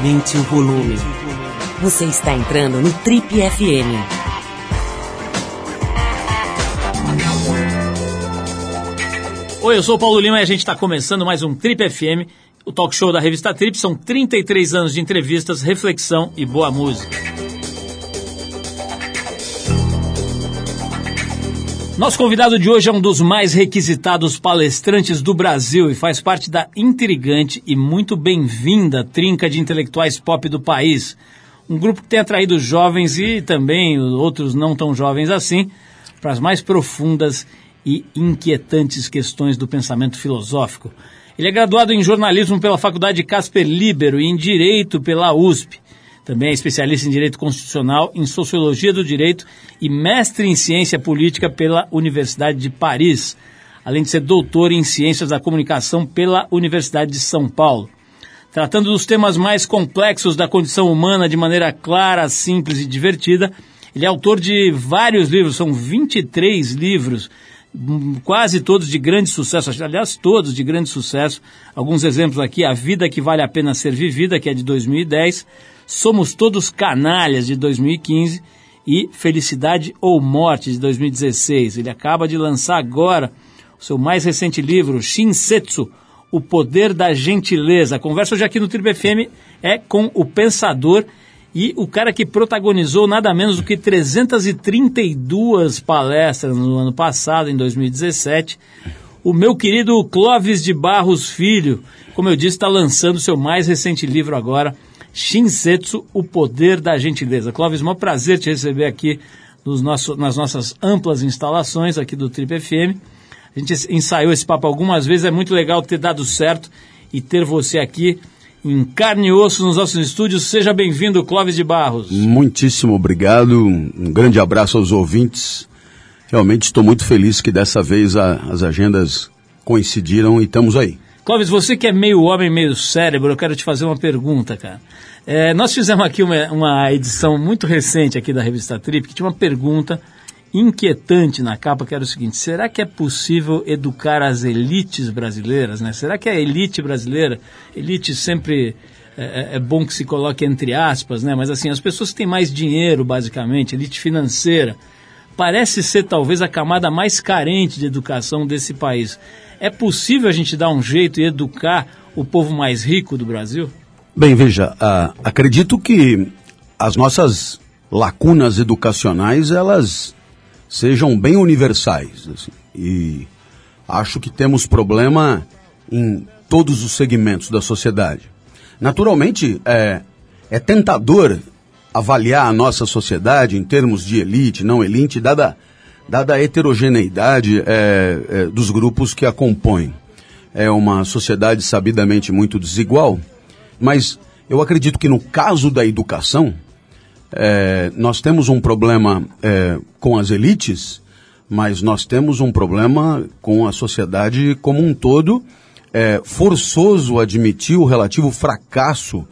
Aumente o volume. Você está entrando no Trip FM. Oi, eu sou o Paulo Lima e a gente está começando mais um Trip FM, o talk show da revista Trip. São 33 anos de entrevistas, reflexão e boa música. Nosso convidado de hoje é um dos mais requisitados palestrantes do Brasil e faz parte da intrigante e muito bem-vinda trinca de intelectuais pop do país. Um grupo que tem atraído jovens e também outros não tão jovens assim para as mais profundas e inquietantes questões do pensamento filosófico. Ele é graduado em jornalismo pela Faculdade Casper Libero e em direito pela USP. Também é especialista em Direito Constitucional, em Sociologia do Direito e mestre em Ciência Política pela Universidade de Paris, além de ser doutor em Ciências da Comunicação pela Universidade de São Paulo. Tratando dos temas mais complexos da condição humana de maneira clara, simples e divertida, ele é autor de vários livros, são 23 livros, quase todos de grande sucesso, aliás, todos de grande sucesso. Alguns exemplos aqui: A Vida que Vale a Pena Ser Vivida, que é de 2010, Somos Todos Canalhas, de 2015, e Felicidade ou Morte, de 2016. Ele acaba de lançar agora o seu mais recente livro, Shinsetsu, O Poder da Gentileza. A conversa hoje aqui no Tribo FM é com o pensador e o cara que protagonizou nada menos do que 332 palestras no ano passado, em 2017, o meu querido Clóvis de Barros Filho, como eu disse, está lançando seu mais recente livro agora, Shinsetsu, o poder da gentileza. Clóvis, é um prazer te receber aqui nos nosso, nas nossas amplas instalações aqui do Trip FM. A gente ensaiou esse papo algumas vezes, é muito legal ter dado certo e ter você aqui em carne e osso nos nossos estúdios. Seja bem-vindo, Clóvis de Barros. Muitíssimo obrigado, um grande abraço aos ouvintes. Realmente estou muito feliz que dessa vez a, as agendas coincidiram e estamos aí. Clóvis, você que é meio homem, meio cérebro, eu quero te fazer uma pergunta, cara. É, nós fizemos aqui uma, uma, edição muito recente aqui da revista Trip, que tinha uma pergunta inquietante na capa, que era o seguinte, será que é possível educar as elites brasileiras, né? Será que a elite brasileira, elite sempre é, é, é bom que se coloque entre aspas, né? Mas assim, as pessoas que têm mais dinheiro, basicamente, elite financeira, parece ser talvez a camada mais carente de educação desse país. É possível a gente dar um jeito e educar o povo mais rico do Brasil? Bem, veja, uh, acredito que as nossas lacunas educacionais elas sejam bem universais assim, e acho que temos problema em todos os segmentos da sociedade. Naturalmente, é, é tentador avaliar a nossa sociedade em termos de elite, não elite, dada dada a heterogeneidade é, é, dos grupos que a compõem. É uma sociedade sabidamente muito desigual, mas eu acredito que no caso da educação, é, nós temos um problema é, com as elites, mas nós temos um problema com a sociedade como um todo. É forçoso admitir o relativo fracasso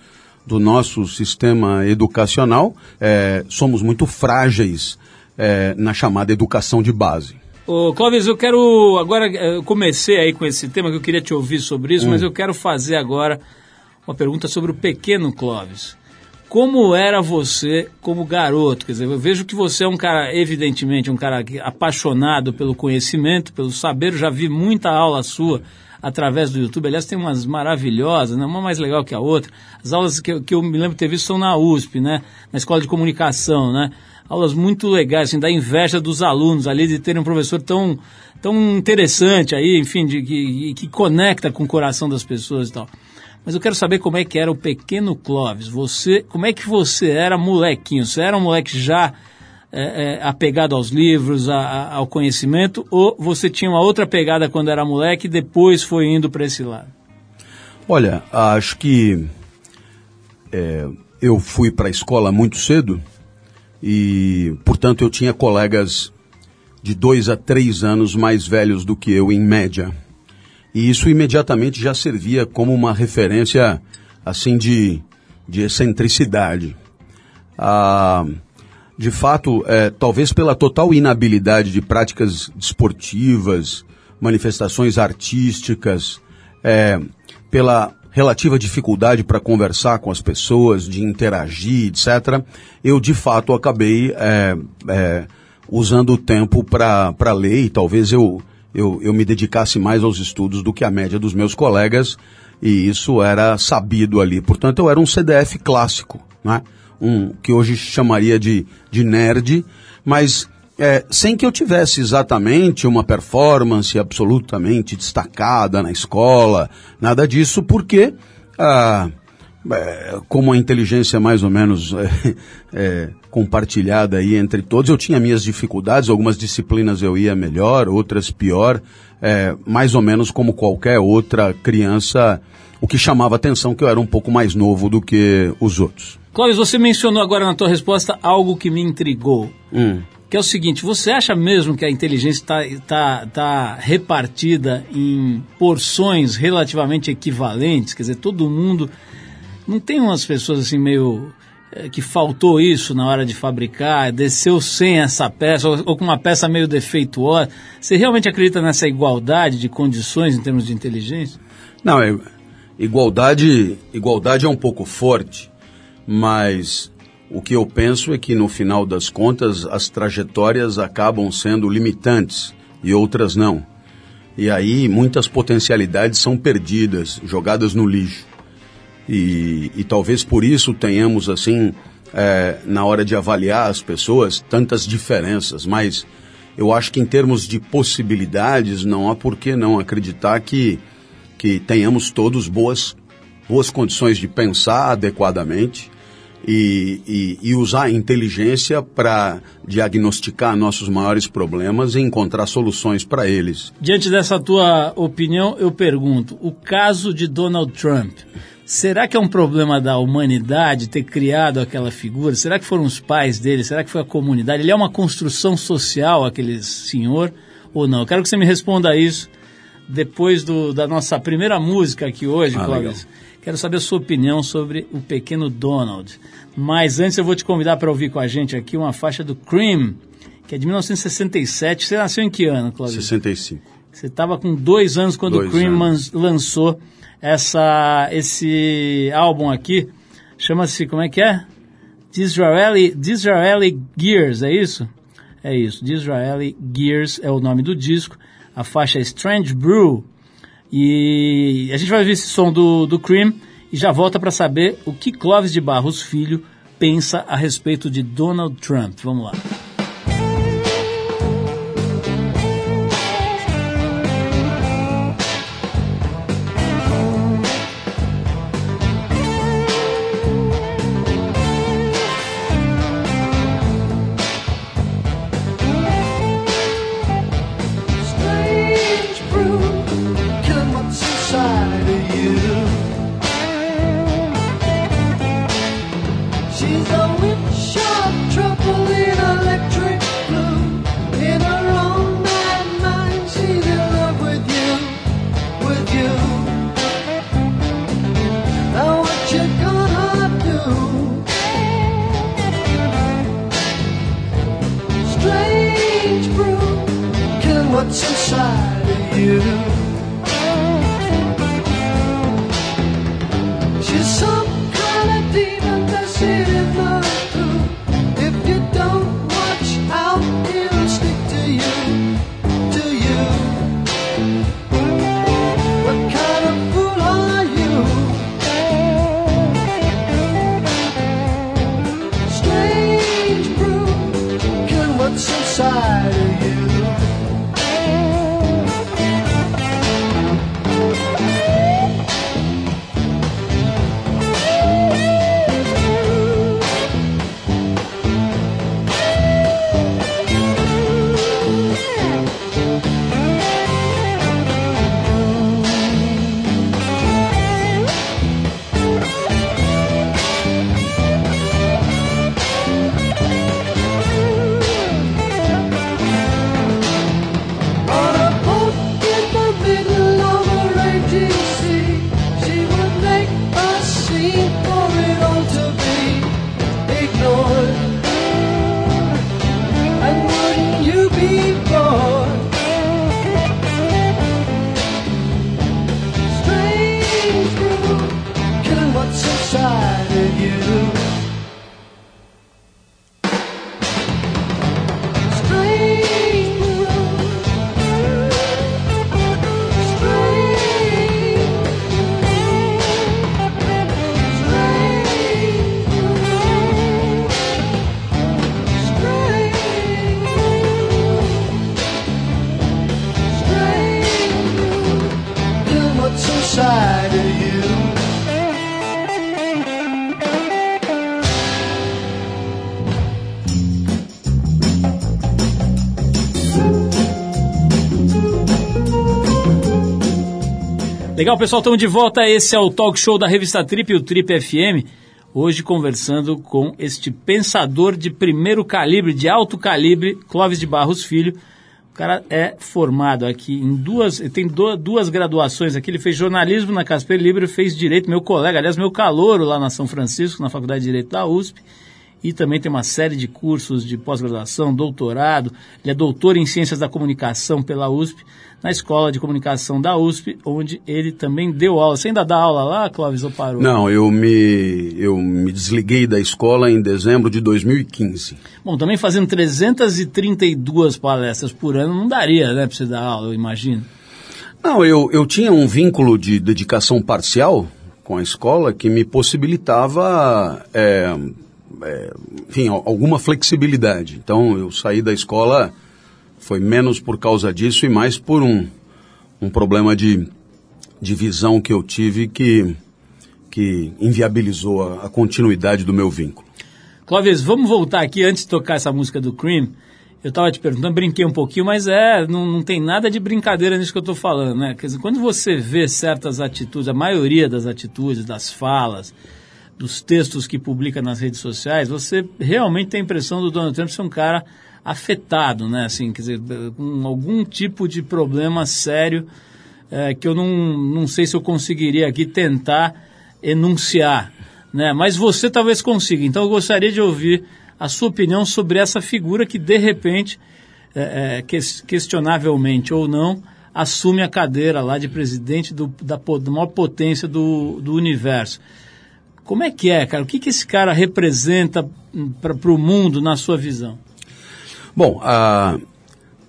do nosso sistema educacional. É, somos muito frágeis é, na chamada educação de base. Ô, Clóvis, eu quero. Agora, é, eu comecei aí com esse tema que eu queria te ouvir sobre isso, hum. mas eu quero fazer agora uma pergunta sobre o pequeno Clóvis. Como era você como garoto? Quer dizer, eu vejo que você é um cara, evidentemente, um cara apaixonado pelo conhecimento, pelo saber. Eu já vi muita aula sua através do YouTube. Aliás, tem umas maravilhosas, né? uma mais legal que a outra. As aulas que, que eu me lembro de ter visto são na USP, né? na Escola de Comunicação. Né? aulas muito legais, assim, da inveja dos alunos ali de terem um professor tão, tão interessante aí, enfim, de, que, que conecta com o coração das pessoas e tal. Mas eu quero saber como é que era o pequeno Clóvis. Você, como é que você era molequinho? Você era um moleque já é, é, apegado aos livros, a, a, ao conhecimento, ou você tinha uma outra pegada quando era moleque e depois foi indo para esse lado? Olha, acho que é, eu fui para a escola muito cedo e, portanto, eu tinha colegas de dois a três anos mais velhos do que eu, em média. E isso imediatamente já servia como uma referência, assim, de, de excentricidade. Ah, de fato, é, talvez pela total inabilidade de práticas desportivas, manifestações artísticas, é, pela relativa dificuldade para conversar com as pessoas, de interagir, etc., eu de fato acabei é, é, usando o tempo para ler e talvez eu, eu, eu me dedicasse mais aos estudos do que a média dos meus colegas e isso era sabido ali. Portanto, eu era um CDF clássico, né? um que hoje chamaria de, de nerd, mas é, sem que eu tivesse exatamente uma performance absolutamente destacada na escola, nada disso, porque ah, é, como a inteligência mais ou menos é, é, compartilhada aí entre todos, eu tinha minhas dificuldades, algumas disciplinas eu ia melhor, outras pior, é, mais ou menos como qualquer outra criança, o que chamava atenção que eu era um pouco mais novo do que os outros. Clóvis, você mencionou agora na tua resposta algo que me intrigou. Hum que é o seguinte: você acha mesmo que a inteligência está tá, tá repartida em porções relativamente equivalentes? Quer dizer, todo mundo. Não tem umas pessoas assim meio. É, que faltou isso na hora de fabricar, desceu sem essa peça, ou, ou com uma peça meio defeituosa. Você realmente acredita nessa igualdade de condições em termos de inteligência? Não, é, igualdade, igualdade é um pouco forte, mas o que eu penso é que no final das contas as trajetórias acabam sendo limitantes e outras não. E aí muitas potencialidades são perdidas, jogadas no lixo. E, e talvez por isso tenhamos assim, é, na hora de avaliar as pessoas, tantas diferenças. Mas eu acho que em termos de possibilidades não há por que não acreditar que, que tenhamos todos boas, boas condições de pensar adequadamente e, e, e usar a inteligência para diagnosticar nossos maiores problemas e encontrar soluções para eles. Diante dessa tua opinião, eu pergunto: o caso de Donald Trump. Será que é um problema da humanidade ter criado aquela figura? Será que foram os pais dele? Será que foi a comunidade? Ele é uma construção social, aquele senhor, ou não? Eu quero que você me responda isso depois do, da nossa primeira música aqui hoje, ah, Clóvis. Quero saber a sua opinião sobre o pequeno Donald. Mas antes eu vou te convidar para ouvir com a gente aqui uma faixa do Cream, que é de 1967. Você nasceu em que ano, Cláudio? 65. Você estava com dois anos quando dois o Cream anos. lançou essa, esse álbum aqui. Chama-se, como é que é? Disraeli, Disraeli Gears, é isso? É isso, Disraeli Gears é o nome do disco. A faixa é Strange Brew. E a gente vai ver esse som do, do Cream e já volta para saber o que Clóvis de Barros Filho pensa a respeito de Donald Trump. Vamos lá. Legal, pessoal, estamos de volta. Esse é o talk show da revista Trip, o Trip FM. Hoje conversando com este pensador de primeiro calibre, de alto calibre, Clóvis de Barros Filho. O cara é formado aqui em duas, tem duas graduações aqui. Ele fez jornalismo na Casper Libre, fez direito, meu colega, aliás, meu calouro lá na São Francisco, na Faculdade de Direito da USP e também tem uma série de cursos de pós-graduação, doutorado. Ele é doutor em Ciências da Comunicação pela USP, na Escola de Comunicação da USP, onde ele também deu aula. Você ainda dá aula lá, Clóvis, ou parou? Não, eu me, eu me desliguei da escola em dezembro de 2015. Bom, também fazendo 332 palestras por ano, não daria, né, para você dar aula, eu imagino. Não, eu, eu tinha um vínculo de dedicação parcial com a escola que me possibilitava... É, é, enfim, alguma flexibilidade. Então, eu saí da escola, foi menos por causa disso e mais por um, um problema de, de visão que eu tive que, que inviabilizou a, a continuidade do meu vínculo. Clóvis, vamos voltar aqui antes de tocar essa música do Cream. Eu estava te perguntando, brinquei um pouquinho, mas é, não, não tem nada de brincadeira nisso que eu estou falando, né? Quer dizer, quando você vê certas atitudes, a maioria das atitudes, das falas, dos textos que publica nas redes sociais, você realmente tem a impressão do Donald Trump ser um cara afetado, né? Assim, quer dizer, com algum tipo de problema sério é, que eu não, não sei se eu conseguiria aqui tentar enunciar, né? Mas você talvez consiga. Então eu gostaria de ouvir a sua opinião sobre essa figura que de repente, é, é, questionavelmente ou não, assume a cadeira lá de presidente do, da, da maior potência do, do universo. Como é que é, cara? O que, que esse cara representa para o mundo na sua visão? Bom, uh,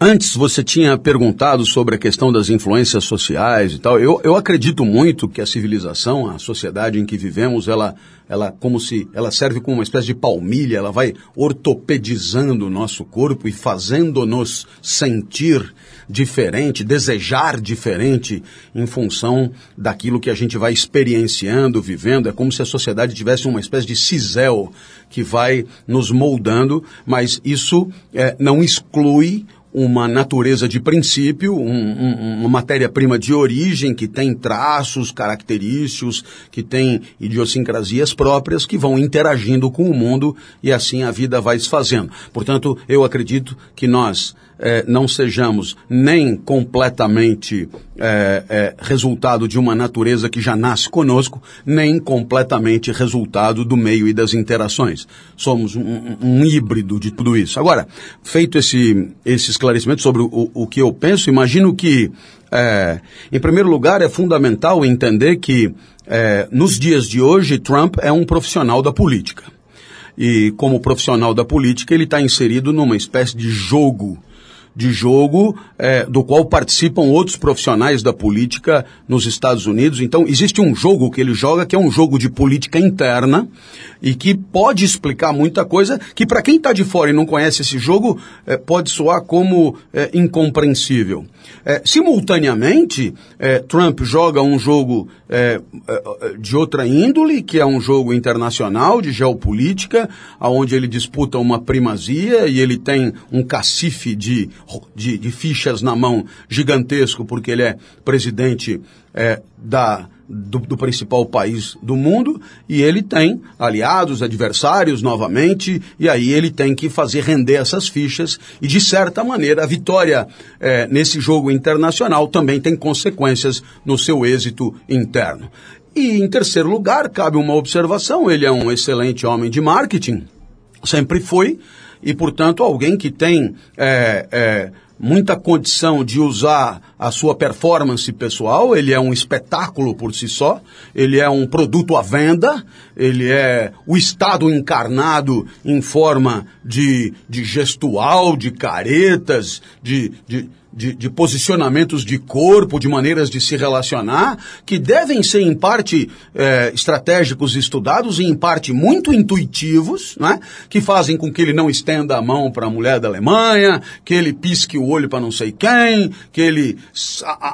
antes você tinha perguntado sobre a questão das influências sociais e tal. Eu, eu acredito muito que a civilização, a sociedade em que vivemos, ela, ela como se ela serve como uma espécie de palmilha, ela vai ortopedizando o nosso corpo e fazendo-nos sentir diferente, desejar diferente em função daquilo que a gente vai experienciando, vivendo. É como se a sociedade tivesse uma espécie de cisel que vai nos moldando, mas isso é, não exclui uma natureza de princípio, um, um, uma matéria-prima de origem que tem traços característicos, que tem idiosincrasias próprias que vão interagindo com o mundo e assim a vida vai se fazendo. Portanto, eu acredito que nós é, não sejamos nem completamente é, é, resultado de uma natureza que já nasce conosco, nem completamente resultado do meio e das interações. Somos um, um híbrido de tudo isso. Agora, feito esse, esse esclarecimento sobre o, o que eu penso, imagino que, em primeiro lugar, é fundamental entender que, nos dias de hoje, Trump é um profissional da política. E, como profissional da política, ele está inserido numa espécie de jogo de jogo é, do qual participam outros profissionais da política nos Estados Unidos. Então, existe um jogo que ele joga que é um jogo de política interna e que pode explicar muita coisa que, para quem está de fora e não conhece esse jogo, é, pode soar como é, incompreensível. É, simultaneamente, é, Trump joga um jogo é, de outra índole, que é um jogo internacional de geopolítica, onde ele disputa uma primazia e ele tem um cacife de de, de fichas na mão gigantesco, porque ele é presidente é, da, do, do, principal país do mundo, e ele tem aliados, adversários novamente, e aí ele tem que fazer render essas fichas, e de certa maneira a vitória é, nesse jogo internacional também tem consequências no seu êxito interno. E em terceiro lugar, cabe uma observação: ele é um excelente homem de marketing, sempre foi, e, portanto, alguém que tem é, é, muita condição de usar a sua performance pessoal, ele é um espetáculo por si só, ele é um produto à venda, ele é o Estado encarnado em forma de, de gestual, de caretas, de, de, de, de, posicionamentos de corpo, de maneiras de se relacionar, que devem ser em parte é, estratégicos estudados e em parte muito intuitivos, né? que fazem com que ele não estenda a mão para a mulher da Alemanha, que ele pisque o olho para não sei quem, que ele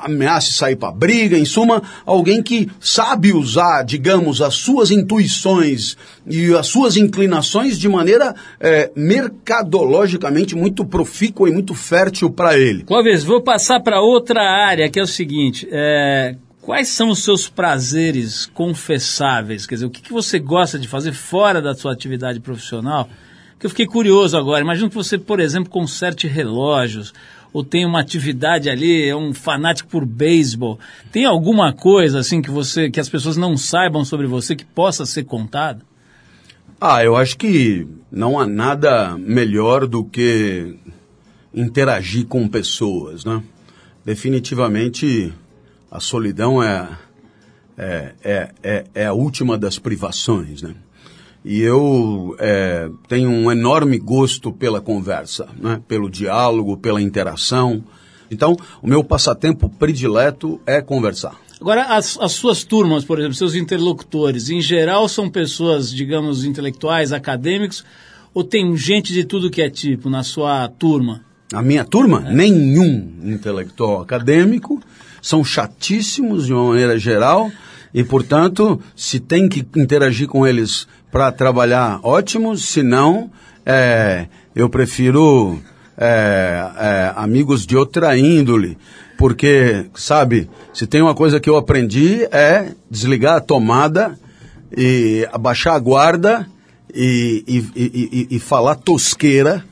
ameace sair para briga, em suma, alguém que sabe usar, digamos, as suas intuições e as suas inclinações de maneira é, mercadologicamente muito profícua e muito fértil para ele. Vou passar para outra área, que é o seguinte, é, Quais são os seus prazeres confessáveis? Quer dizer, o que, que você gosta de fazer fora da sua atividade profissional? Que eu fiquei curioso agora. Imagina que você, por exemplo, conserte relógios ou tem uma atividade ali, é um fanático por beisebol. Tem alguma coisa assim que você, que as pessoas não saibam sobre você que possa ser contada? Ah, eu acho que não há nada melhor do que interagir com pessoas, né? Definitivamente a solidão é, é, é, é, é a última das privações, né? E eu é, tenho um enorme gosto pela conversa, né? pelo diálogo, pela interação. Então, o meu passatempo predileto é conversar. Agora, as, as, suas turmas, por exemplo, seus interlocutores, em geral são pessoas, digamos, intelectuais, acadêmicos, ou tem gente de tudo que é tipo na sua turma? A minha turma? É. Nenhum intelectual acadêmico. São chatíssimos de uma maneira geral e, portanto, se tem que interagir com eles para trabalhar, ótimo. Se não, é, eu prefiro é, é, amigos de outra índole. Porque, sabe, se tem uma coisa que eu aprendi é desligar a tomada e abaixar a guarda e, e, e, e falar tosqueira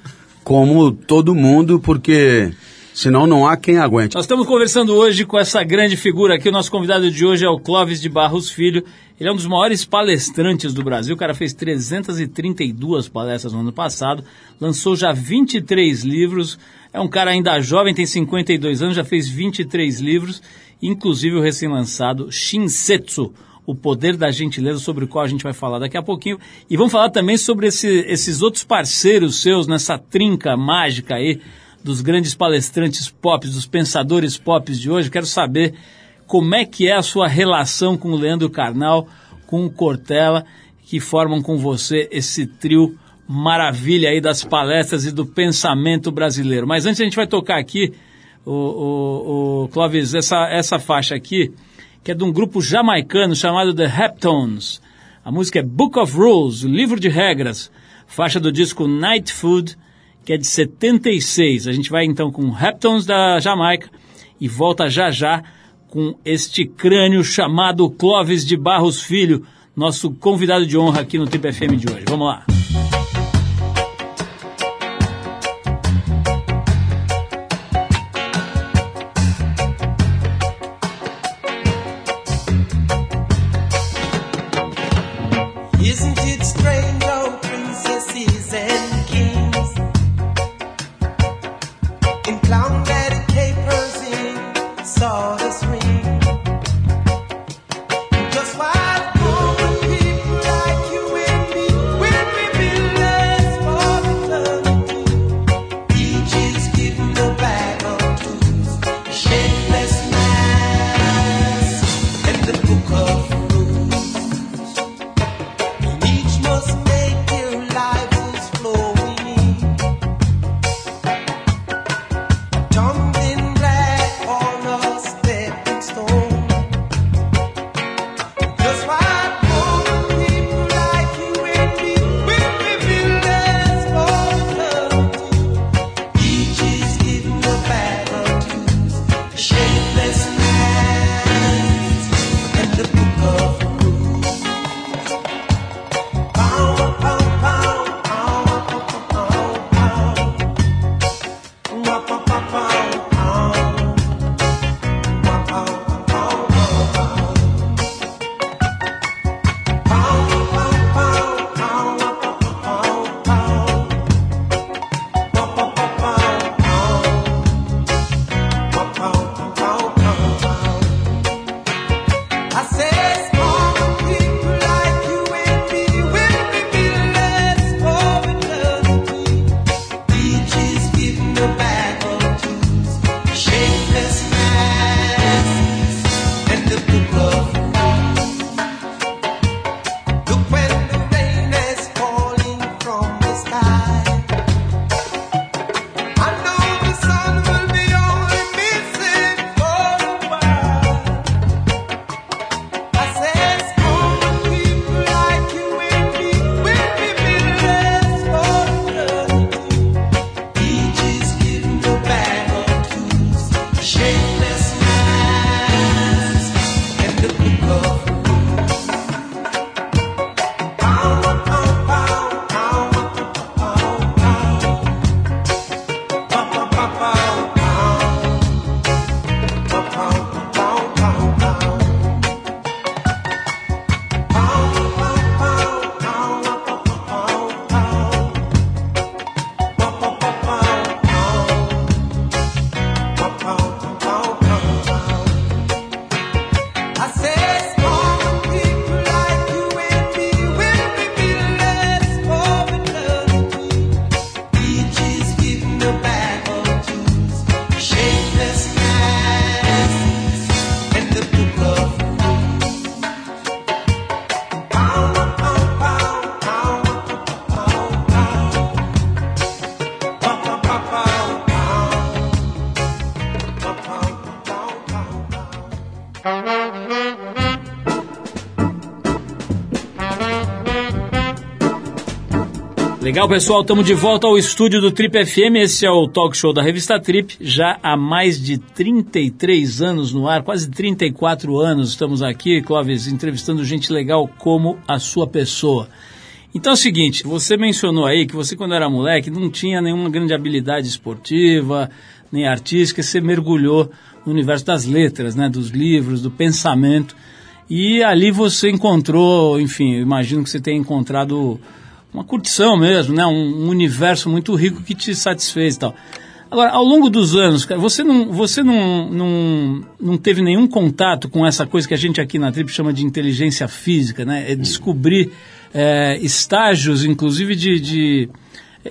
como todo mundo, porque senão não há quem aguente. Nós estamos conversando hoje com essa grande figura aqui. O nosso convidado de hoje é o Clóvis de Barros Filho. Ele é um dos maiores palestrantes do Brasil. O cara fez 332 palestras no ano passado, lançou já 23 livros. É um cara ainda jovem, tem 52 anos, já fez 23 livros, inclusive o recém-lançado Shinsetsu, o poder da gentileza, sobre o qual a gente vai falar daqui a pouquinho. E vamos falar também sobre esse, esses outros parceiros seus nessa trinca mágica aí dos grandes palestrantes pop, dos pensadores pop de hoje. Quero saber como é que é a sua relação com o Leandro Carnal, com o Cortella, que formam com você esse trio maravilha aí das palestras e do pensamento brasileiro. Mas antes a gente vai tocar aqui, o, o, o Clóvis, essa, essa faixa aqui, que é de um grupo jamaicano chamado The Heptones. A música é Book of Rules, livro de regras, faixa do disco Night Food, que é de 76. A gente vai então com Heptones da Jamaica e volta já já com este crânio chamado Clóvis de Barros Filho, nosso convidado de honra aqui no Trip FM de hoje. Vamos lá. Legal, pessoal, estamos de volta ao estúdio do Trip FM. Esse é o talk show da revista Trip, já há mais de 33 anos no ar, quase 34 anos estamos aqui, Clóvis, entrevistando gente legal como a sua pessoa. Então é o seguinte, você mencionou aí que você, quando era moleque, não tinha nenhuma grande habilidade esportiva, nem artística, você mergulhou no universo das letras, né, dos livros, do pensamento. E ali você encontrou, enfim, imagino que você tenha encontrado uma curtição mesmo, né? Um, um, universo muito rico que te satisfez e tal. Agora, ao longo dos anos, cara, você não, você não, não, não teve nenhum contato com essa coisa que a gente aqui na Trip chama de inteligência física, né? É descobrir é, estágios, inclusive de, de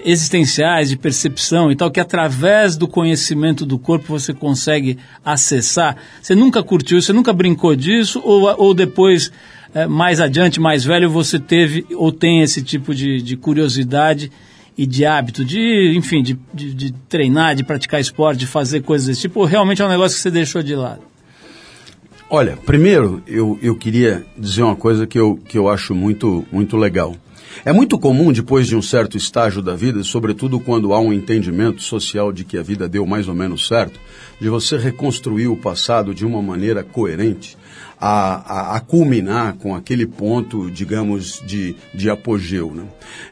existenciais, de percepção e tal, que através do conhecimento do corpo você consegue acessar. Você nunca curtiu, você nunca brincou disso ou, ou depois é, mais adiante, mais velho, você teve ou tem esse tipo de, de curiosidade e de hábito, de, enfim, de, de, de, treinar, de praticar esporte, de fazer coisas desse tipo, ou realmente é um negócio que você deixou de lado? Olha, primeiro eu, eu queria dizer uma coisa que eu, que eu acho muito, muito legal. É muito comum, depois de um certo estágio da vida, sobretudo quando há um entendimento social de que a vida deu mais ou menos certo, de você reconstruir o passado de uma maneira coerente a, a, a culminar com aquele ponto, digamos, de, de apogeu. Né?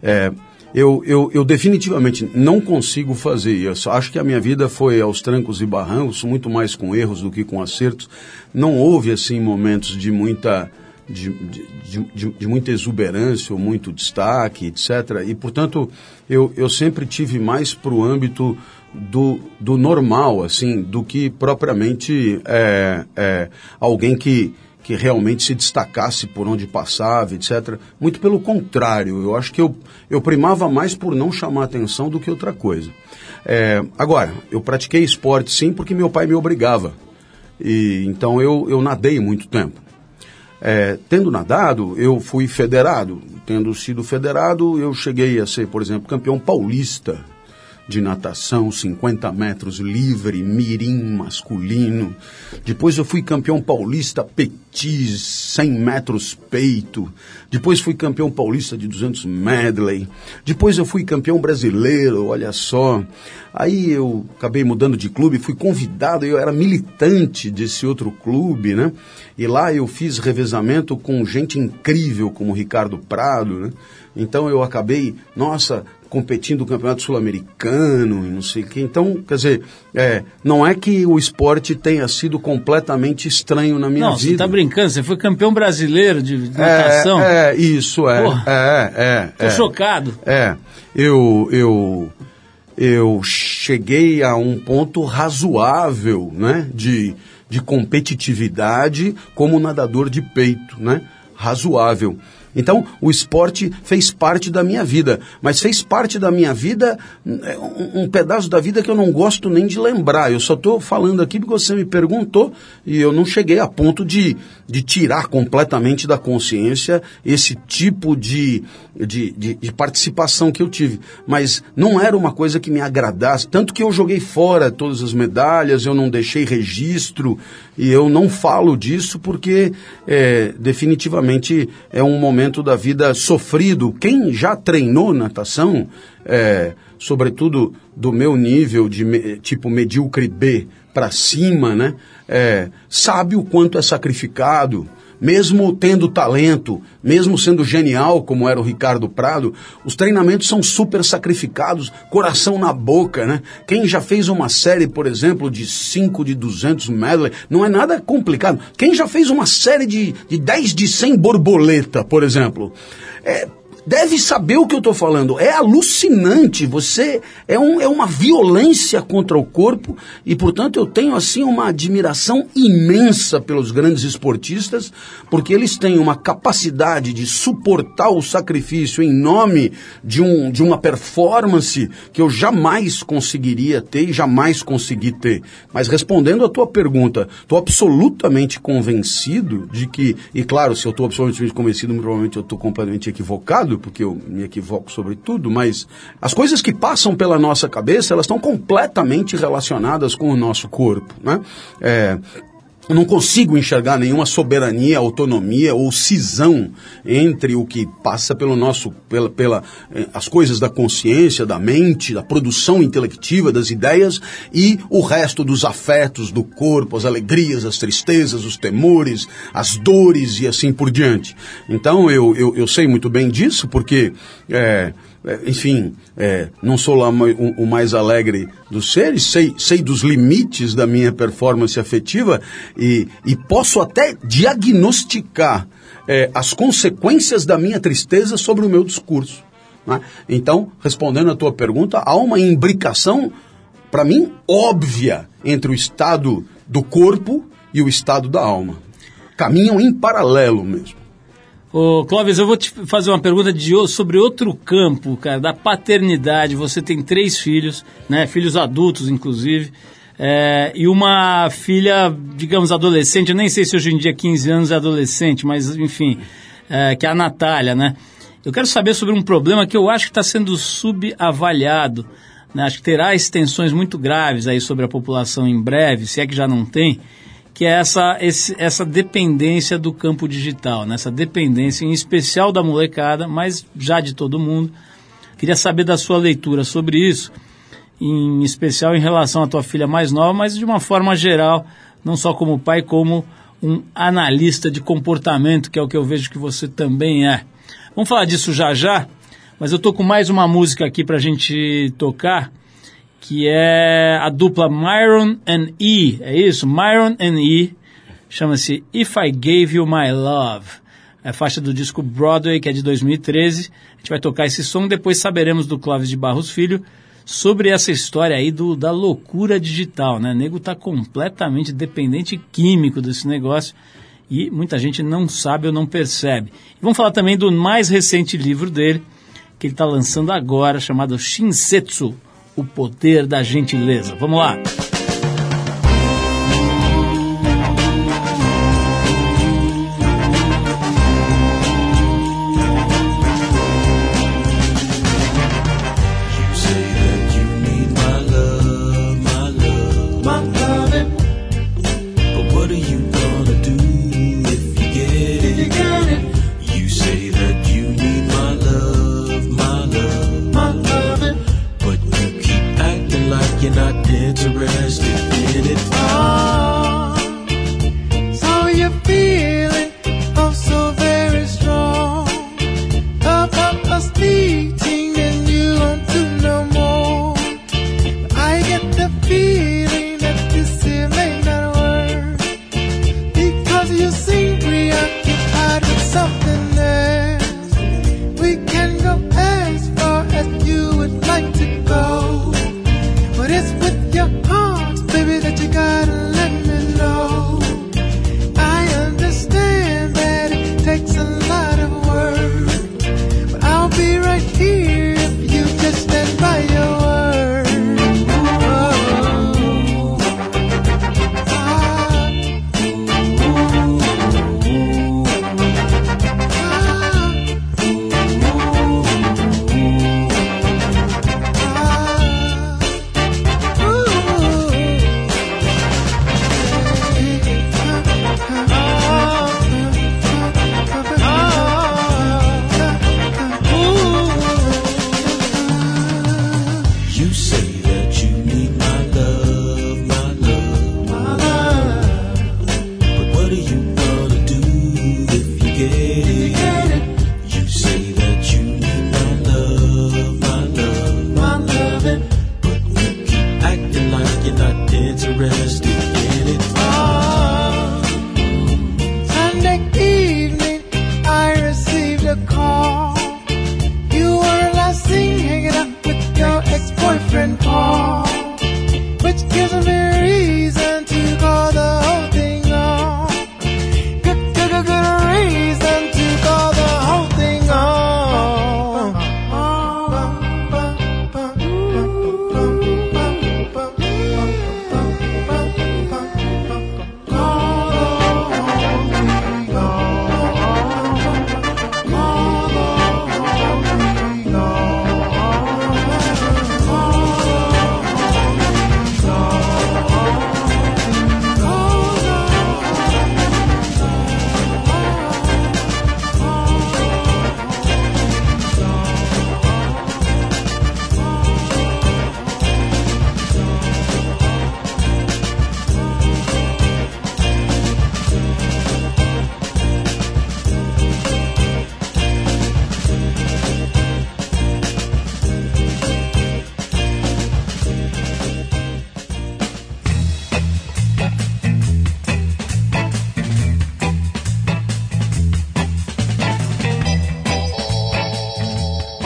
É, eu, eu, eu, definitivamente não consigo fazer isso. Acho que a minha vida foi aos trancos e barrancos, muito mais com erros do que com acertos. Não houve, assim, momentos de muita, de, de, de, de muita exuberância ou muito destaque, etc. E, portanto, eu, eu sempre tive mais para o âmbito do, do normal, assim, do que propriamente é, é, alguém que, que realmente se destacasse por onde passava, etc. Muito pelo contrário, eu acho que eu, eu primava mais por não chamar atenção do que outra coisa. É, agora, eu pratiquei esporte sim porque meu pai me obrigava. E, então eu, eu nadei muito tempo. É, tendo nadado, eu fui federado. Tendo sido federado, eu cheguei a ser, por exemplo, campeão paulista de natação, 50 metros livre, mirim masculino. Depois eu fui campeão paulista petis, 100 metros peito. Depois fui campeão paulista de 200 medley. Depois eu fui campeão brasileiro, olha só. Aí eu acabei mudando de clube, fui convidado, eu era militante desse outro clube, né? E lá eu fiz revezamento com gente incrível como Ricardo Prado, né? Então eu acabei, nossa, competindo no Campeonato Sul-Americano e não sei o quê. Então, quer dizer, é, não é que o esporte tenha sido completamente estranho na minha não, vida. Não, você está brincando, você foi campeão brasileiro de natação. É, é isso, é. Porra, é, é. Tô é, chocado. É, eu, eu, eu cheguei a um ponto razoável, né, de, de competitividade como nadador de peito, né, razoável. Então, o esporte fez parte da minha vida, mas fez parte da minha vida, é, um, um pedaço da vida que eu não gosto nem de lembrar. Eu só estou falando aqui porque você me perguntou e eu não cheguei a ponto de, de tirar completamente da consciência esse tipo de, de, de, de participação que eu tive. Mas não era uma coisa que me agradasse, tanto que eu joguei fora todas as medalhas, eu não deixei registro e eu não falo disso porque é, definitivamente é um momento da vida sofrido. Quem já treinou natação, é, sobretudo do meu nível de tipo medíocre B para cima, né, é, sabe o quanto é sacrificado mesmo tendo talento, mesmo sendo genial, como era o Ricardo Prado, os treinamentos são super sacrificados, coração na boca, né? Quem já fez uma série, por exemplo, de 5 de 200 medley, não é nada complicado. Quem já fez uma série de, de 10 de 100 borboleta, por exemplo, é, deve saber o que eu estou falando. É alucinante. Você é, um, é uma violência contra o corpo e, portanto, eu tenho assim uma admiração imensa pelos grandes esportistas, porque eles têm uma capacidade de suportar o sacrifício em nome de, um, de uma performance que eu jamais conseguiria ter e jamais consegui ter. Mas respondendo a tua pergunta, estou absolutamente convencido de que, e claro, se eu estou absolutamente convencido, provavelmente eu estou completamente equivocado porque eu me equivoco sobre tudo, mas as coisas que passam pela nossa cabeça, elas estão completamente relacionadas com o nosso corpo, né? É, eu não consigo enxergar nenhuma soberania, autonomia ou cisão entre o que passa pelo nosso, pela, pela eh, as coisas da consciência, da mente, da produção intelectiva, das ideias e o resto dos afetos do corpo, as alegrias, as tristezas, os temores, as dores e assim por diante. Então eu, eu, eu sei muito bem disso porque é, enfim, é, não sou lá o, o, mais alegre dos seres, sei, sei dos limites da minha performance afetiva e, e posso até diagnosticar é, as consequências da minha tristeza sobre o meu discurso. Né? Então, respondendo à tua pergunta, há uma imbricação, para mim, óbvia entre o estado do corpo e o estado da alma. Caminham em paralelo mesmo. Ô, Clóvis, eu vou te fazer uma pergunta de, sobre outro campo, cara, da paternidade. Você tem três filhos, né? Filhos adultos, inclusive. É, e uma filha, digamos, adolescente. Eu nem sei se hoje em dia 15 anos é adolescente, mas enfim, é, que é a Natália, né? Eu quero saber sobre um problema que eu acho que está sendo subavaliado. Né? Acho que terá extensões muito graves aí sobre a população em breve, se é que já não tem que é essa, esse, essa dependência do campo digital, né? essa dependência em especial da molecada, mas já de todo mundo. Queria saber da sua leitura sobre isso, em especial em relação à tua filha mais nova, mas de uma forma geral, não só como pai, como um analista de comportamento, que é o que eu vejo que você também é. Vamos falar disso já já, mas eu tô com mais uma música aqui para a gente tocar que é a dupla Myron and E, é isso? Myron and E, chama-se If I Gave You My Love. É faixa do disco Broadway, que é de 2013. A gente vai tocar esse som, depois saberemos do Clóvis de Barros Filho sobre essa história aí do, da loucura digital, né? O nego tá completamente dependente químico desse negócio e muita gente não sabe ou não percebe. Vamos falar também do mais recente livro dele, que ele está lançando agora, chamado Shinsetsu, o poder da gentileza. Vamos lá.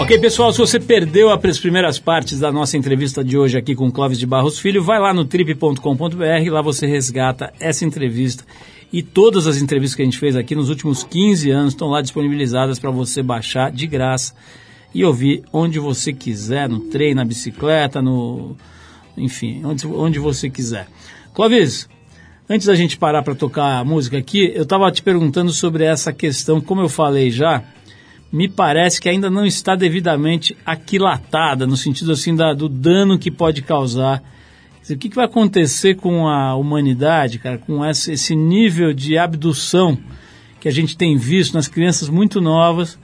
Ok, pessoal, se você perdeu as primeiras partes da nossa entrevista de hoje aqui com Clóvis de Barros Filho, vai lá no trip.com.br, lá você resgata essa entrevista e todas as entrevistas que a gente fez aqui nos últimos 15 anos estão lá disponibilizadas para você baixar de graça e ouvir onde você quiser, no trem, na bicicleta, no enfim, onde, onde você quiser. Clóvis, antes da gente parar para tocar a música aqui, eu estava te perguntando sobre essa questão, como eu falei já, me parece que ainda não está devidamente aquilatada, no sentido assim da, do dano que pode causar. O que, que, vai acontecer com a humanidade, cara, com esse, esse nível de abdução que a gente tem visto nas crianças muito novas,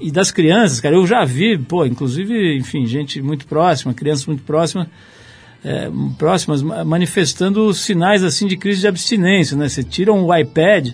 e das crianças, cara, eu já vi, pô, inclusive, enfim, gente muito próxima, crianças muito próximas, é, próximas manifestando sinais assim de crise de abstinência, né? Você tira um iPad,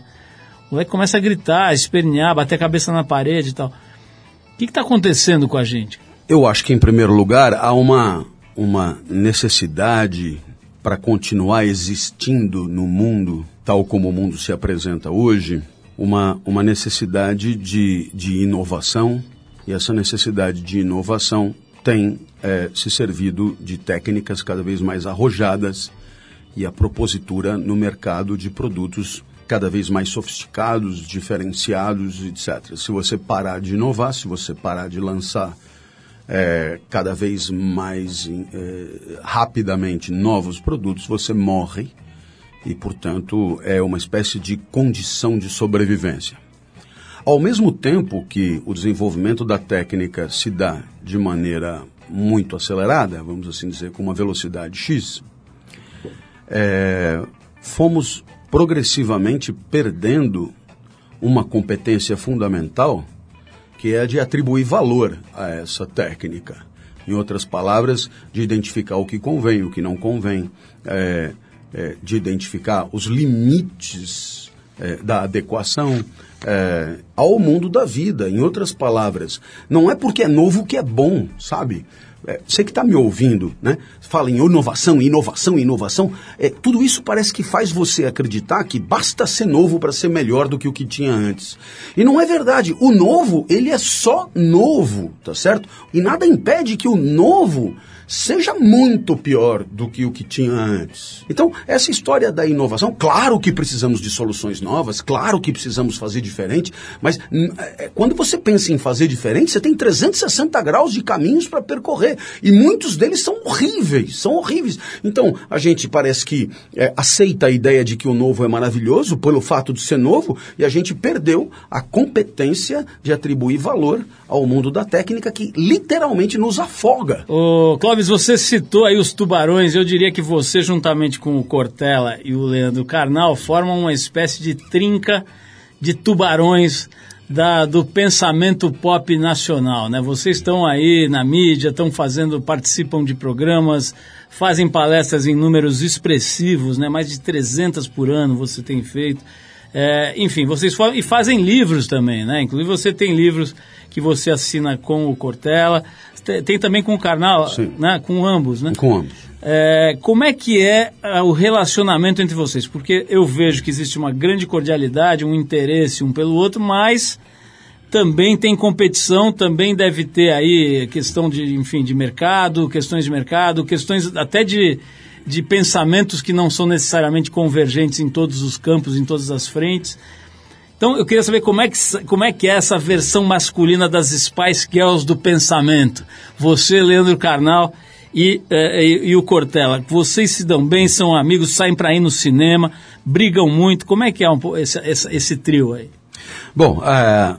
o moleque começa a gritar, a espernear, bater a cabeça na parede e tal. O que está acontecendo com a gente? Eu acho que, em primeiro lugar, há uma, uma necessidade para continuar existindo no mundo, tal como o mundo se apresenta hoje, uma, uma necessidade de, de inovação, e essa necessidade de inovação tem é, se servido de técnicas cada vez mais arrojadas e a propositura no mercado de produtos cada vez mais sofisticados, diferenciados, etc. Se você parar de inovar, se você parar de lançar é, cada vez mais é, rapidamente novos produtos, você morre e, portanto, é uma espécie de condição de sobrevivência. Ao mesmo tempo que o desenvolvimento da técnica se dá de maneira muito acelerada, vamos assim dizer, com uma velocidade X, é, fomos progressivamente perdendo uma competência fundamental, que é a de atribuir valor a essa técnica. Em outras palavras, de identificar o que convém, o que não convém, é, é, de identificar os limites é, da adequação é, ao mundo da vida. Em outras palavras, não é porque é novo que é bom, sabe? É, você que está me ouvindo, né? Fala em inovação, inovação, inovação. É, tudo isso parece que faz você acreditar que basta ser novo para ser melhor do que o que tinha antes. E não é verdade. O novo, ele é só novo, tá certo? E nada impede que o novo seja muito pior do que o que tinha antes. Então, essa história da inovação, claro que precisamos de soluções novas, claro que precisamos fazer diferente, mas hum, é, quando você pensa em fazer diferente, você tem 360 graus de caminhos para percorrer. E muitos deles são horríveis, são horríveis. Então, a gente parece que é, aceita a ideia de que o novo é maravilhoso pelo fato de ser novo, e a gente perdeu a competência de atribuir valor ao mundo da técnica que literalmente nos afoga. Ô, Você citou aí os tubarões. Eu diria que você, juntamente com o Cortella e o Leandro Carnal, formam uma espécie de trinca de tubarões da, do pensamento pop nacional, né? Vocês estão aí na mídia, estão fazendo, participam de programas, fazem palestras em números expressivos, né? Mais de 300 por ano você tem feito. É, enfim, vocês e fazem livros também, né? Inclusive você tem livros que você assina com o Cortella, tem, também com o Carnal, né? Com ambos, né? Com ambos. É, como é que é o relacionamento entre vocês? Porque eu vejo que existe uma grande cordialidade, um interesse um pelo outro, mas também tem competição, também deve ter aí questão de, enfim, de mercado, questões de mercado, questões até de, de pensamentos que não são necessariamente convergentes em todos os campos, em todas as frentes. Então eu queria saber como é que, como é, que é essa versão masculina das Spice Girls do pensamento. Você, Leandro Carnal e, eh, e, e, o Cortella, vocês se dão bem, são amigos, saem para ir no cinema, brigam muito. Como é que é um, esse, esse, esse trio aí? Bom, é,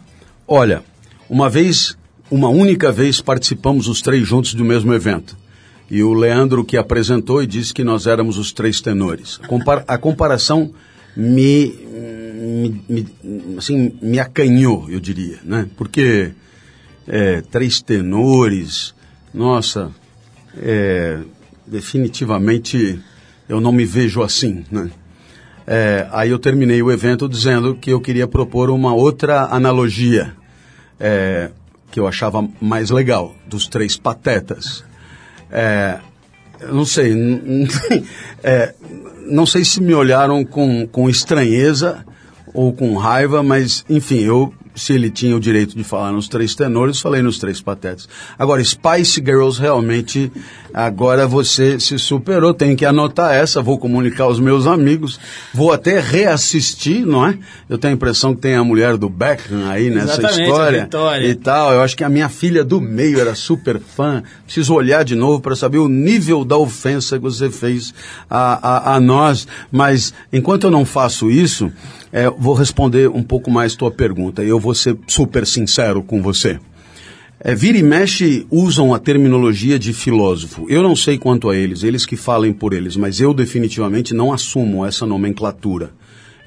olha, uma vez, uma única vez participamos os três juntos do mesmo evento. E o Leandro que apresentou e disse que nós éramos os três tenores. Compar a comparação me, me, me, assim, me acanhou, eu diria, né? Porque é, três tenores, nossa, é, definitivamente eu não me vejo assim, né? É, aí eu terminei o evento dizendo que eu queria propor uma outra analogia é, que eu achava mais legal, dos três patetas. É, não sei, é, não sei se me olharam com, com estranheza ou com raiva, mas enfim, eu se ele tinha o direito de falar nos três tenores, falei nos três patetas. Agora, Spice Girls realmente, agora você se superou, tem que anotar essa, vou comunicar aos meus amigos, vou até reassistir, não é? Eu tenho a impressão que tem a mulher do Beckham aí nessa Exatamente, história e tal. Eu acho que a minha filha do meio era super fã. Preciso olhar de novo para saber o nível da ofensa que você fez a, a, a nós. Mas enquanto eu não faço isso, é, vou responder um pouco mais tua pergunta. E eu vou ser super sincero com você. É, vira e mexe usam a terminologia de filósofo. Eu não sei quanto a eles, eles que falem por eles, mas eu definitivamente não assumo essa nomenclatura.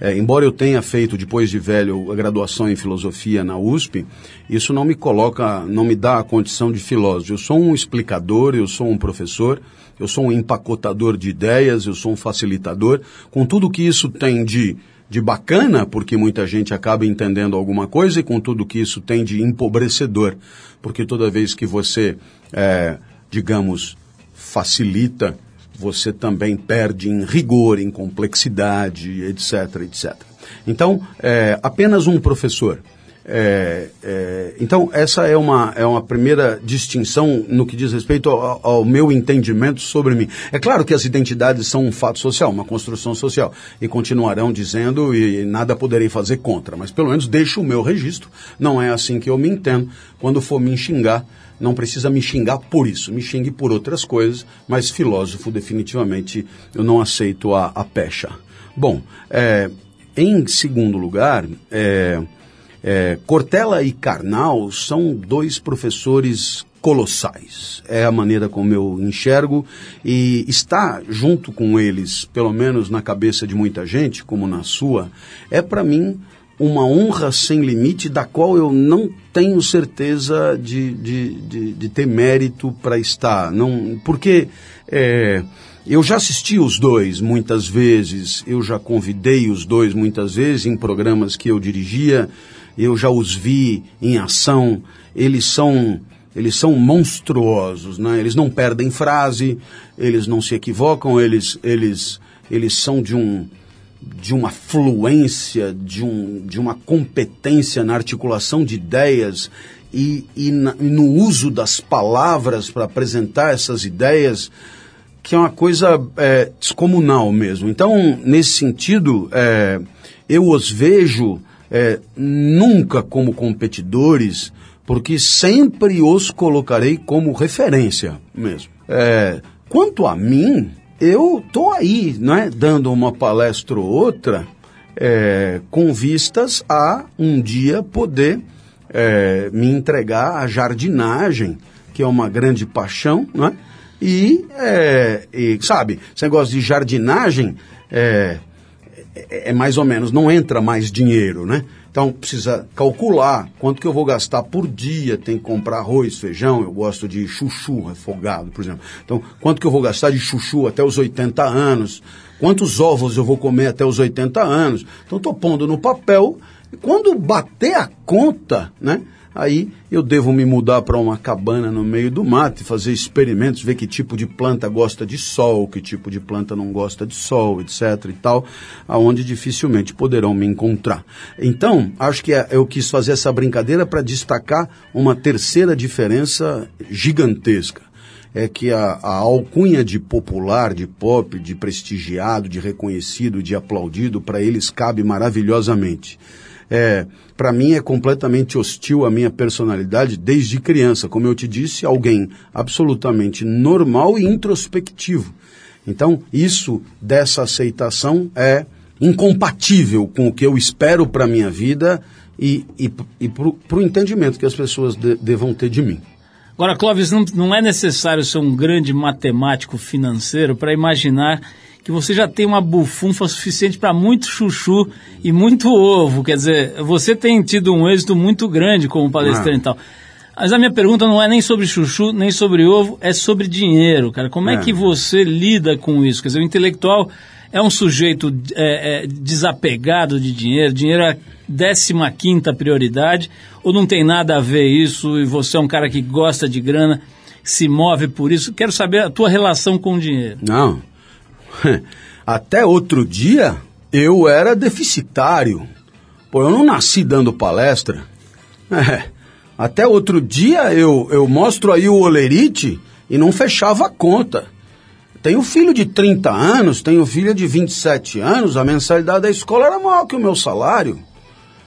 É, embora eu tenha feito, depois de velho, a graduação em filosofia na USP, isso não me coloca, não me dá a condição de filósofo. Eu sou um explicador, eu sou um professor, eu sou um empacotador de ideias, eu sou um facilitador, com tudo que isso tem de de bacana, porque muita gente acaba entendendo alguma coisa, e com tudo que isso tem de empobrecedor, porque toda vez que você, é, digamos, facilita, você também perde em rigor, em complexidade, etc, etc. Então, é, apenas um professor. É, é, então, essa é uma, é uma primeira distinção no que diz respeito ao, ao, meu entendimento sobre mim. É claro que as identidades são um fato social, uma construção social, e continuarão dizendo e nada poderei fazer contra, mas pelo menos deixo o meu registro. Não é assim que eu me entendo. Quando for me xingar, não precisa me xingar por isso, me xingue por outras coisas, mas filósofo, definitivamente, eu não aceito a, a pecha. Bom, é, em segundo lugar, é, é, Cortella e Karnal são dois professores colossais. É a maneira como eu enxergo e está junto com eles, pelo menos na cabeça de muita gente, como na sua, é para mim uma honra sem limite da qual eu não tenho certeza de, de, de, de ter mérito para estar. Não, porque é, eu já assisti os dois muitas vezes, eu já convidei os dois muitas vezes em programas que eu dirigia eu já os vi em ação, eles são eles são monstruosos, né? Eles não perdem frase, eles não se equivocam, eles eles eles são de um de uma fluência, de, um, de uma competência na articulação de ideias e, e, na, e no uso das palavras para apresentar essas ideias, que é uma coisa é, descomunal mesmo. Então, nesse sentido, é, eu os vejo é, nunca como competidores, porque sempre os colocarei como referência mesmo. É, quanto a mim, eu estou aí, né, dando uma palestra ou outra, é, com vistas a um dia poder é, me entregar à jardinagem, que é uma grande paixão, né? E, é, e sabe, esse negócio de jardinagem, é, é, é mais ou menos, não entra mais dinheiro, né? Então precisa calcular quanto que eu vou gastar por dia, tem que comprar arroz, feijão, eu gosto de chuchu refogado, por exemplo. Então, quanto que eu vou gastar de chuchu até os 80 anos? Quantos ovos eu vou comer até os 80 anos? Então estou pondo no papel, e quando bater a conta, né? Aí eu devo me mudar para uma cabana no meio do mato e fazer experimentos, ver que tipo de planta gosta de sol, que tipo de planta não gosta de sol, etc e tal, aonde dificilmente poderão me encontrar. Então, acho que é, eu quis fazer essa brincadeira para destacar uma terceira diferença gigantesca é que a, a, alcunha de popular, de pop, de prestigiado, de reconhecido, de aplaudido, para eles cabe maravilhosamente é, para mim é completamente hostil à minha personalidade desde criança. Como eu te disse, alguém absolutamente normal e introspectivo. Então, isso dessa aceitação é incompatível com o que eu espero para a minha vida e, e, e para o entendimento que as pessoas de, devam ter de mim. Agora, Clóvis, não, não é necessário ser um grande matemático financeiro para imaginar que você já tem uma bufunfa suficiente para muito chuchu e muito ovo. Quer dizer, você tem tido um êxito muito grande como palestrante ah. e tal. Mas a minha pergunta não é nem sobre chuchu, nem sobre ovo, é sobre dinheiro, cara. Como é, é que você lida com isso? Quer dizer, o intelectual é um sujeito é, é, desapegado de dinheiro, dinheiro é a 15 quinta prioridade, ou não tem nada a ver isso e você é um cara que gosta de grana, se move por isso? Quero saber a tua relação com o dinheiro. Não, Até outro dia, eu era deficitário. Pô, eu não nasci dando palestra. É, até outro dia eu, eu mostro aí o olerite e não fechava a conta. Tenho filho de 30 anos, tenho filha de 27 anos, a mensalidade da escola era maior que o meu salário.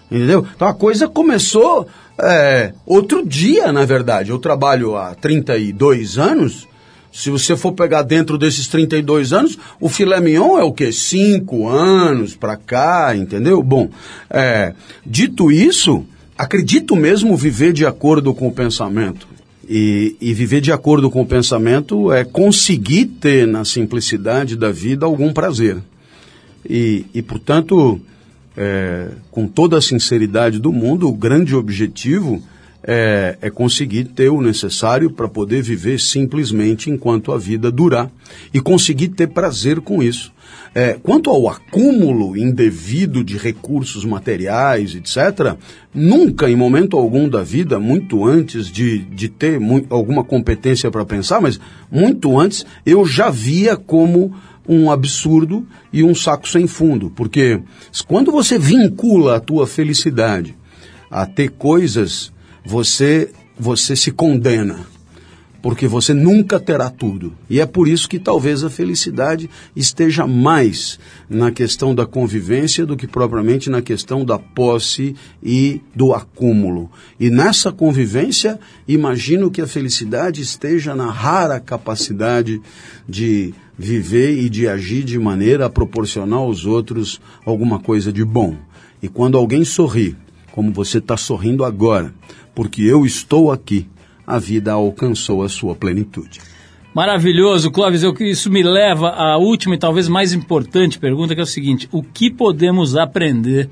Entendeu? Então a coisa começou é, outro dia, na verdade. Eu trabalho há 32 anos. Se você for pegar dentro desses 32 anos, o filé mignon é o quê? Cinco anos para cá, entendeu? Bom, é, dito isso, acredito mesmo viver de acordo com o pensamento. E, e, viver de acordo com o pensamento é conseguir ter na simplicidade da vida algum prazer. E, e portanto, é, com toda a sinceridade do mundo, o grande objetivo é, é conseguir ter o necessário para poder viver simplesmente enquanto a vida durar e conseguir ter prazer com isso. É, quanto ao acúmulo indevido de recursos materiais, etc., nunca, em momento algum da vida, muito antes de, de ter alguma competência para pensar, mas muito antes, eu já via como um absurdo e um saco sem fundo. Porque quando você vincula a tua felicidade a ter coisas, você, você se condena porque você nunca terá tudo. E é por isso que talvez a felicidade esteja mais na questão da convivência do que propriamente na questão da posse e do acúmulo. E nessa convivência, imagino que a felicidade esteja na rara capacidade de viver e de agir de maneira a proporcionar aos outros alguma coisa de bom. E quando alguém sorri, como você está sorrindo agora, porque eu estou aqui, a vida alcançou a sua plenitude. Maravilhoso, Clóvis. Eu, isso me leva à última e talvez mais importante pergunta, que é o seguinte: o que podemos aprender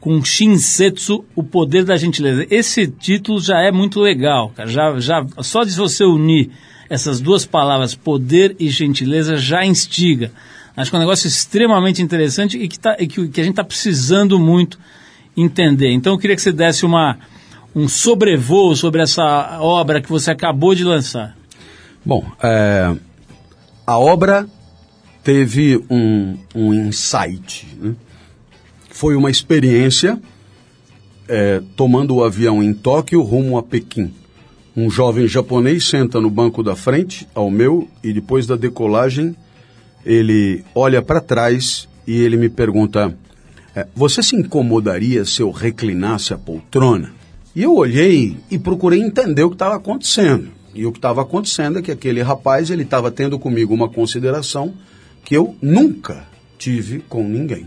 com Shinsetsu, o poder da gentileza? Esse título já é muito legal, cara. Já, já, só de você unir essas duas palavras, poder e gentileza, já instiga. Acho que é um negócio extremamente interessante e que, tá, e que, que a gente está precisando muito entender. Então eu queria que você desse uma, um sobrevoo sobre essa obra que você acabou de lançar? Bom, é, a obra teve um, um insight. Né? Foi uma experiência é, tomando o avião em Tóquio rumo a Pequim. Um jovem japonês senta no banco da frente ao meu e depois da decolagem ele olha para trás e ele me pergunta: é, Você se incomodaria se eu reclinasse a poltrona? E eu olhei e procurei entender o que estava acontecendo. E o que estava acontecendo é que aquele rapaz ele estava tendo comigo uma consideração que eu nunca tive com ninguém.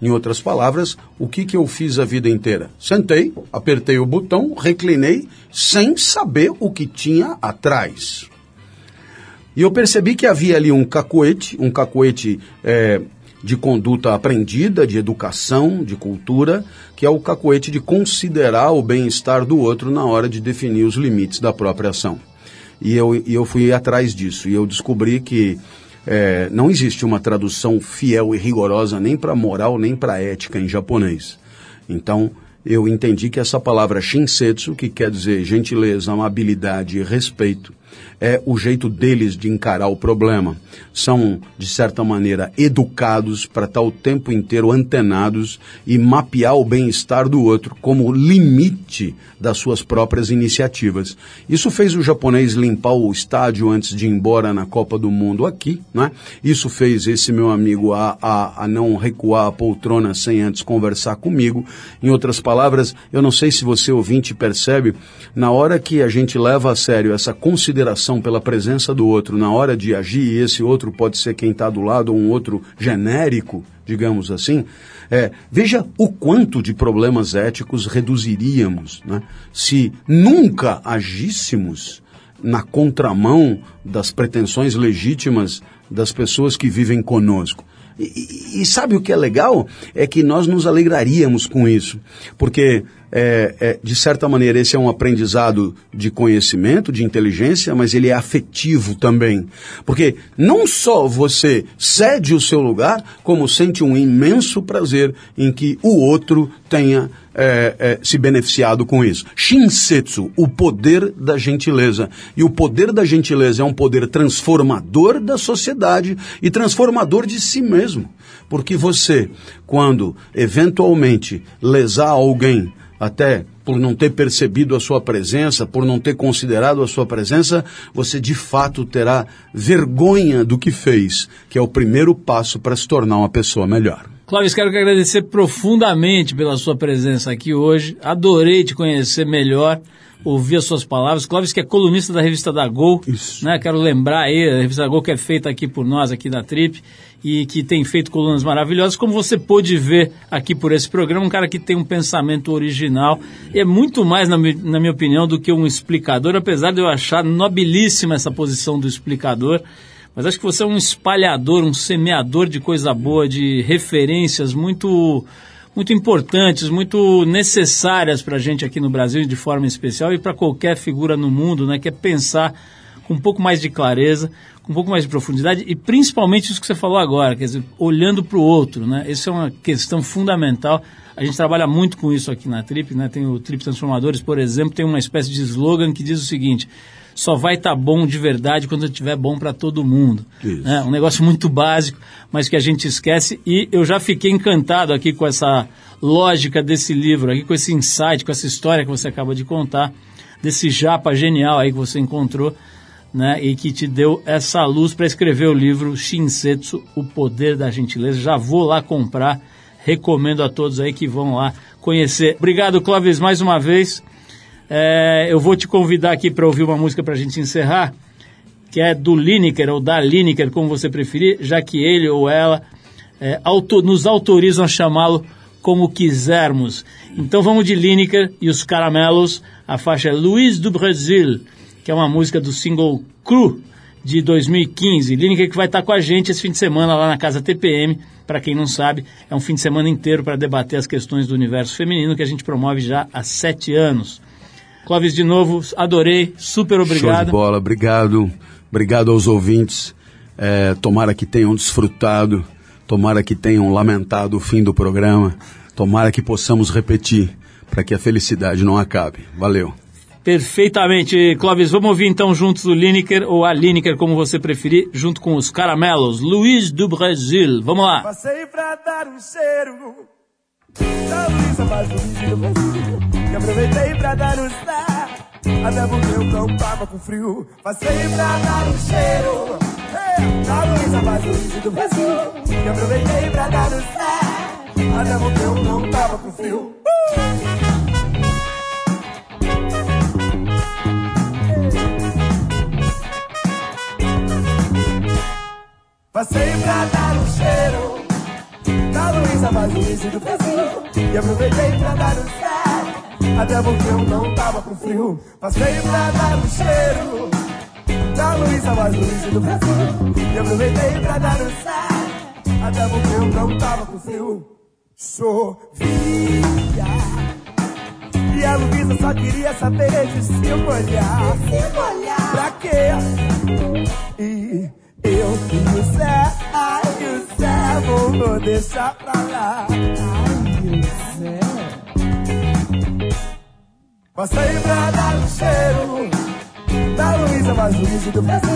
Em outras palavras, o que, que eu fiz a vida inteira? Sentei, apertei o botão, reclinei, sem saber o que tinha atrás. E eu percebi que havia ali um cacoete, um cacoete é, de conduta aprendida, de educação, de cultura, que é o cacoete de considerar o bem-estar do outro na hora de definir os limites da própria ação. E eu, e eu fui atrás disso, e eu descobri que é, não existe uma tradução fiel e rigorosa nem para moral nem para ética em japonês. Então, eu entendi que essa palavra shinsetsu, que quer dizer gentileza, amabilidade e respeito, é o jeito deles de encarar o problema. São, de certa maneira, educados para estar o tempo inteiro antenados e mapear o bem-estar do outro como limite das suas próprias iniciativas. Isso fez o japonês limpar o estádio antes de ir embora na Copa do Mundo aqui, né? Isso fez esse meu amigo a, a, a não recuar a poltrona sem antes conversar comigo. Em outras palavras, eu não sei se você ouvinte percebe, na hora que a gente leva a sério essa consideração pela presença do outro na hora de agir, e esse outro pode ser quem está do lado ou um outro genérico, digamos assim, é, veja o quanto de problemas éticos reduziríamos né, se nunca agíssemos na contramão das pretensões legítimas das pessoas que vivem conosco. E, e, sabe o que é legal? É que nós nos alegraríamos com isso, porque é, é, de certa maneira, esse é um aprendizado de conhecimento, de inteligência, mas ele é afetivo também. Porque não só você cede o seu lugar, como sente um imenso prazer em que o outro tenha é, é, se beneficiado com isso. Shinsetsu, o poder da gentileza. E o poder da gentileza é um poder transformador da sociedade e transformador de si mesmo. Porque você, quando eventualmente lesar alguém, até por não ter percebido a sua presença, por não ter considerado a sua presença, você de fato terá vergonha do que fez, que é o primeiro passo para se tornar uma pessoa melhor. Clóvis, quero agradecer profundamente pela sua presença aqui hoje. Adorei te conhecer melhor, ouvir as suas palavras. Clóvis, que é colunista da revista da Gol. Isso. Né? Quero lembrar aí, a revista da Gol que é feita aqui por nós, aqui da Trip, e que tem feito colunas maravilhosas, como você pôde ver aqui por esse programa, um cara que tem um pensamento original. E é muito mais, na, mi- na minha opinião, do que um explicador, apesar de eu achar nobilíssima essa posição do explicador. Mas acho que você é um espalhador, um semeador de coisa boa, de referências muito muito importantes, muito necessárias para a gente aqui no Brasil de forma especial e para qualquer figura no mundo, né, que é pensar com um pouco mais de clareza, com um pouco mais de profundidade e principalmente isso que você falou agora, quer dizer, olhando para o outro, né? Isso é uma questão fundamental. A gente trabalha muito com isso aqui na Trip, né? Tem o Trip Transformadores, por exemplo, tem uma espécie de slogan que diz o seguinte: só vai estar bom de verdade quando estiver bom para todo mundo. Né? Um negócio muito básico, mas que a gente esquece. E eu já fiquei encantado aqui com essa lógica desse livro, aqui com esse insight, com essa história que você acaba de contar, desse japa genial aí que você encontrou, né? E que te deu essa luz para escrever o livro Shinsetsu, O Poder da Gentileza. Já vou lá comprar. Recomendo a todos aí que vão lá conhecer. Obrigado, Clóvis, mais uma vez. É, eu vou te convidar aqui para ouvir uma música para a gente encerrar, que é do Lineker, ou da Lineker, como você preferir, já que ele ou ela é, auto- nos autorizam a chamá-lo como quisermos. Então vamos de Lineker e os Caramelos, a faixa é Luiz do Brasil, que é uma música do single Cru de 2015. Lineker que vai estar com a gente esse fim de semana lá na Casa TPM. Para quem não sabe, é um fim de semana inteiro para debater as questões do universo feminino que a gente promove já há sete anos. Clóvis, de novo, adorei, super Show de obrigado. bola, obrigado. Obrigado aos ouvintes. É, tomara que tenham desfrutado, tomara que tenham lamentado o fim do programa, tomara que possamos repetir para que a felicidade não acabe. Valeu. Perfeitamente, Clóvis. Vamos ouvir então juntos o Lineker, ou a Lineker, como você preferir, junto com os Caramelos, Luiz do Brasil. Vamos lá. Passei pra dar um cheiro da Luísa mais do Brasil. E aproveitei pra dar um star. Até porque eu não tava com frio. Passei pra dar um cheiro da Luísa mais do Brasil. E aproveitei pra dar um star. Até porque eu não tava com frio. Passei pra dar um cheiro da Luísa mais Luísa do Brasil. E aproveitei pra dar um sal, até porque eu não tava com frio. Passei pra dar um cheiro da Luísa mais Luísa do Brasil. E aproveitei pra dar um sal, até porque eu não tava com frio. Chovia. E a Luísa só queria saber de se molhar. Se molhar. Pra quê? E eu e o Zé, ai o Zé, vou deixar pra lá. Passei pra dar um cheiro da Luísa mais Luísa do Brasil.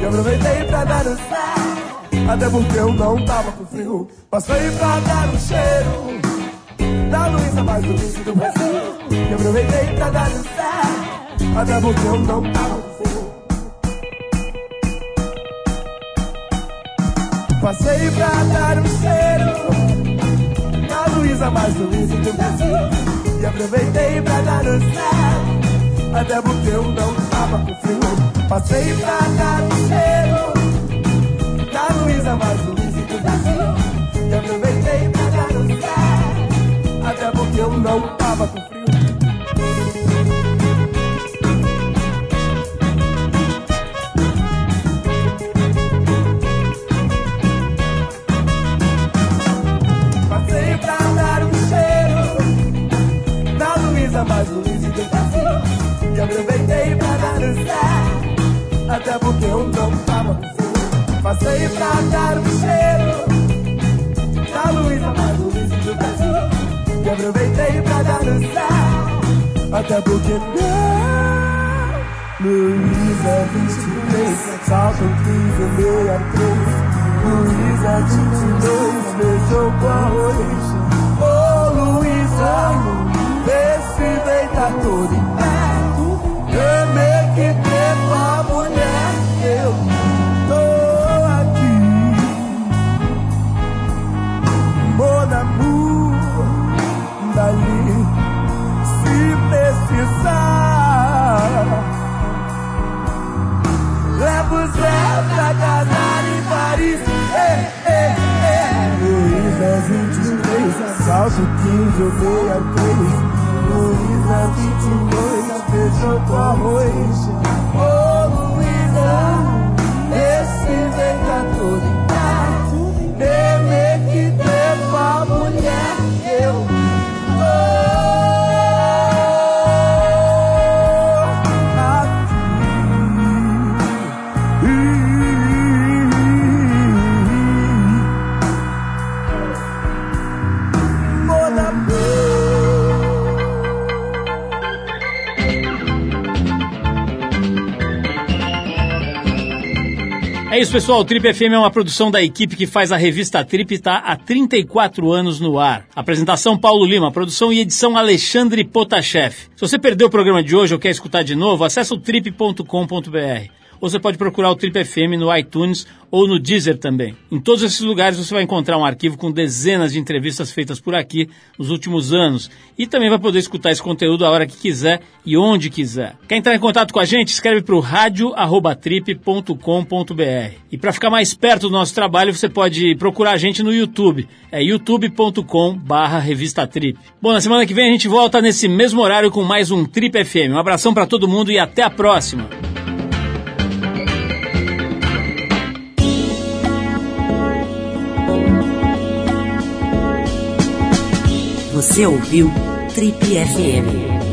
E aproveitei pra dar um sal, até porque eu não tava com frio. Passei pra dar um cheiro da Luísa mais Luísa do Brasil. E aproveitei pra dar um sal, até porque eu não tava com frio. Passei pra dar um cheiro na Luísa mais Luísa do Brasil. E aproveitei pra sal, até porque eu não tava com frio. Passei pra dar um cheiro na Luísa mais Luísa do Brasil. E aproveitei pra sal, até porque eu não tava com frio. Aproveitei pra sal, até porque eu não tava frio. Passei pra dar um cheiro na Luísa mais Luísa do Brasil. E aproveitei pra sal, até porque não. Luísa 23, salto 15, meia 3. Luísa 22, beijou com arroz. Ô Luísa, vê se vem venha todo pra casar em Paris. Eh, eh, eh. É 23, assalto 15, eu dei a 3. Luiz é 22, feijão com arroz. Ô Luísa, esse vem tá todo pessoal. O Trip FM é uma produção da equipe que faz a revista Trip e está há 34 anos no ar. Apresentação Paulo Lima, produção e edição Alexandre Potashev. Se você perdeu o programa de hoje ou quer escutar de novo, acesse o trip.com.br. Você pode procurar o Trip FM no iTunes ou no Deezer também. Em todos esses lugares você vai encontrar um arquivo com dezenas de entrevistas feitas por aqui nos últimos anos. E também vai poder escutar esse conteúdo a hora que quiser e onde quiser. Quer entrar em contato com a gente? Escreve para o radio@trip.com.br. E para ficar mais perto do nosso trabalho, você pode procurar a gente no YouTube. É youtube.com/barra revista Trip. Bom, na semana que vem a gente volta nesse mesmo horário com mais um Trip FM. Um abração para todo mundo e até a próxima. Você ouviu Trip FM.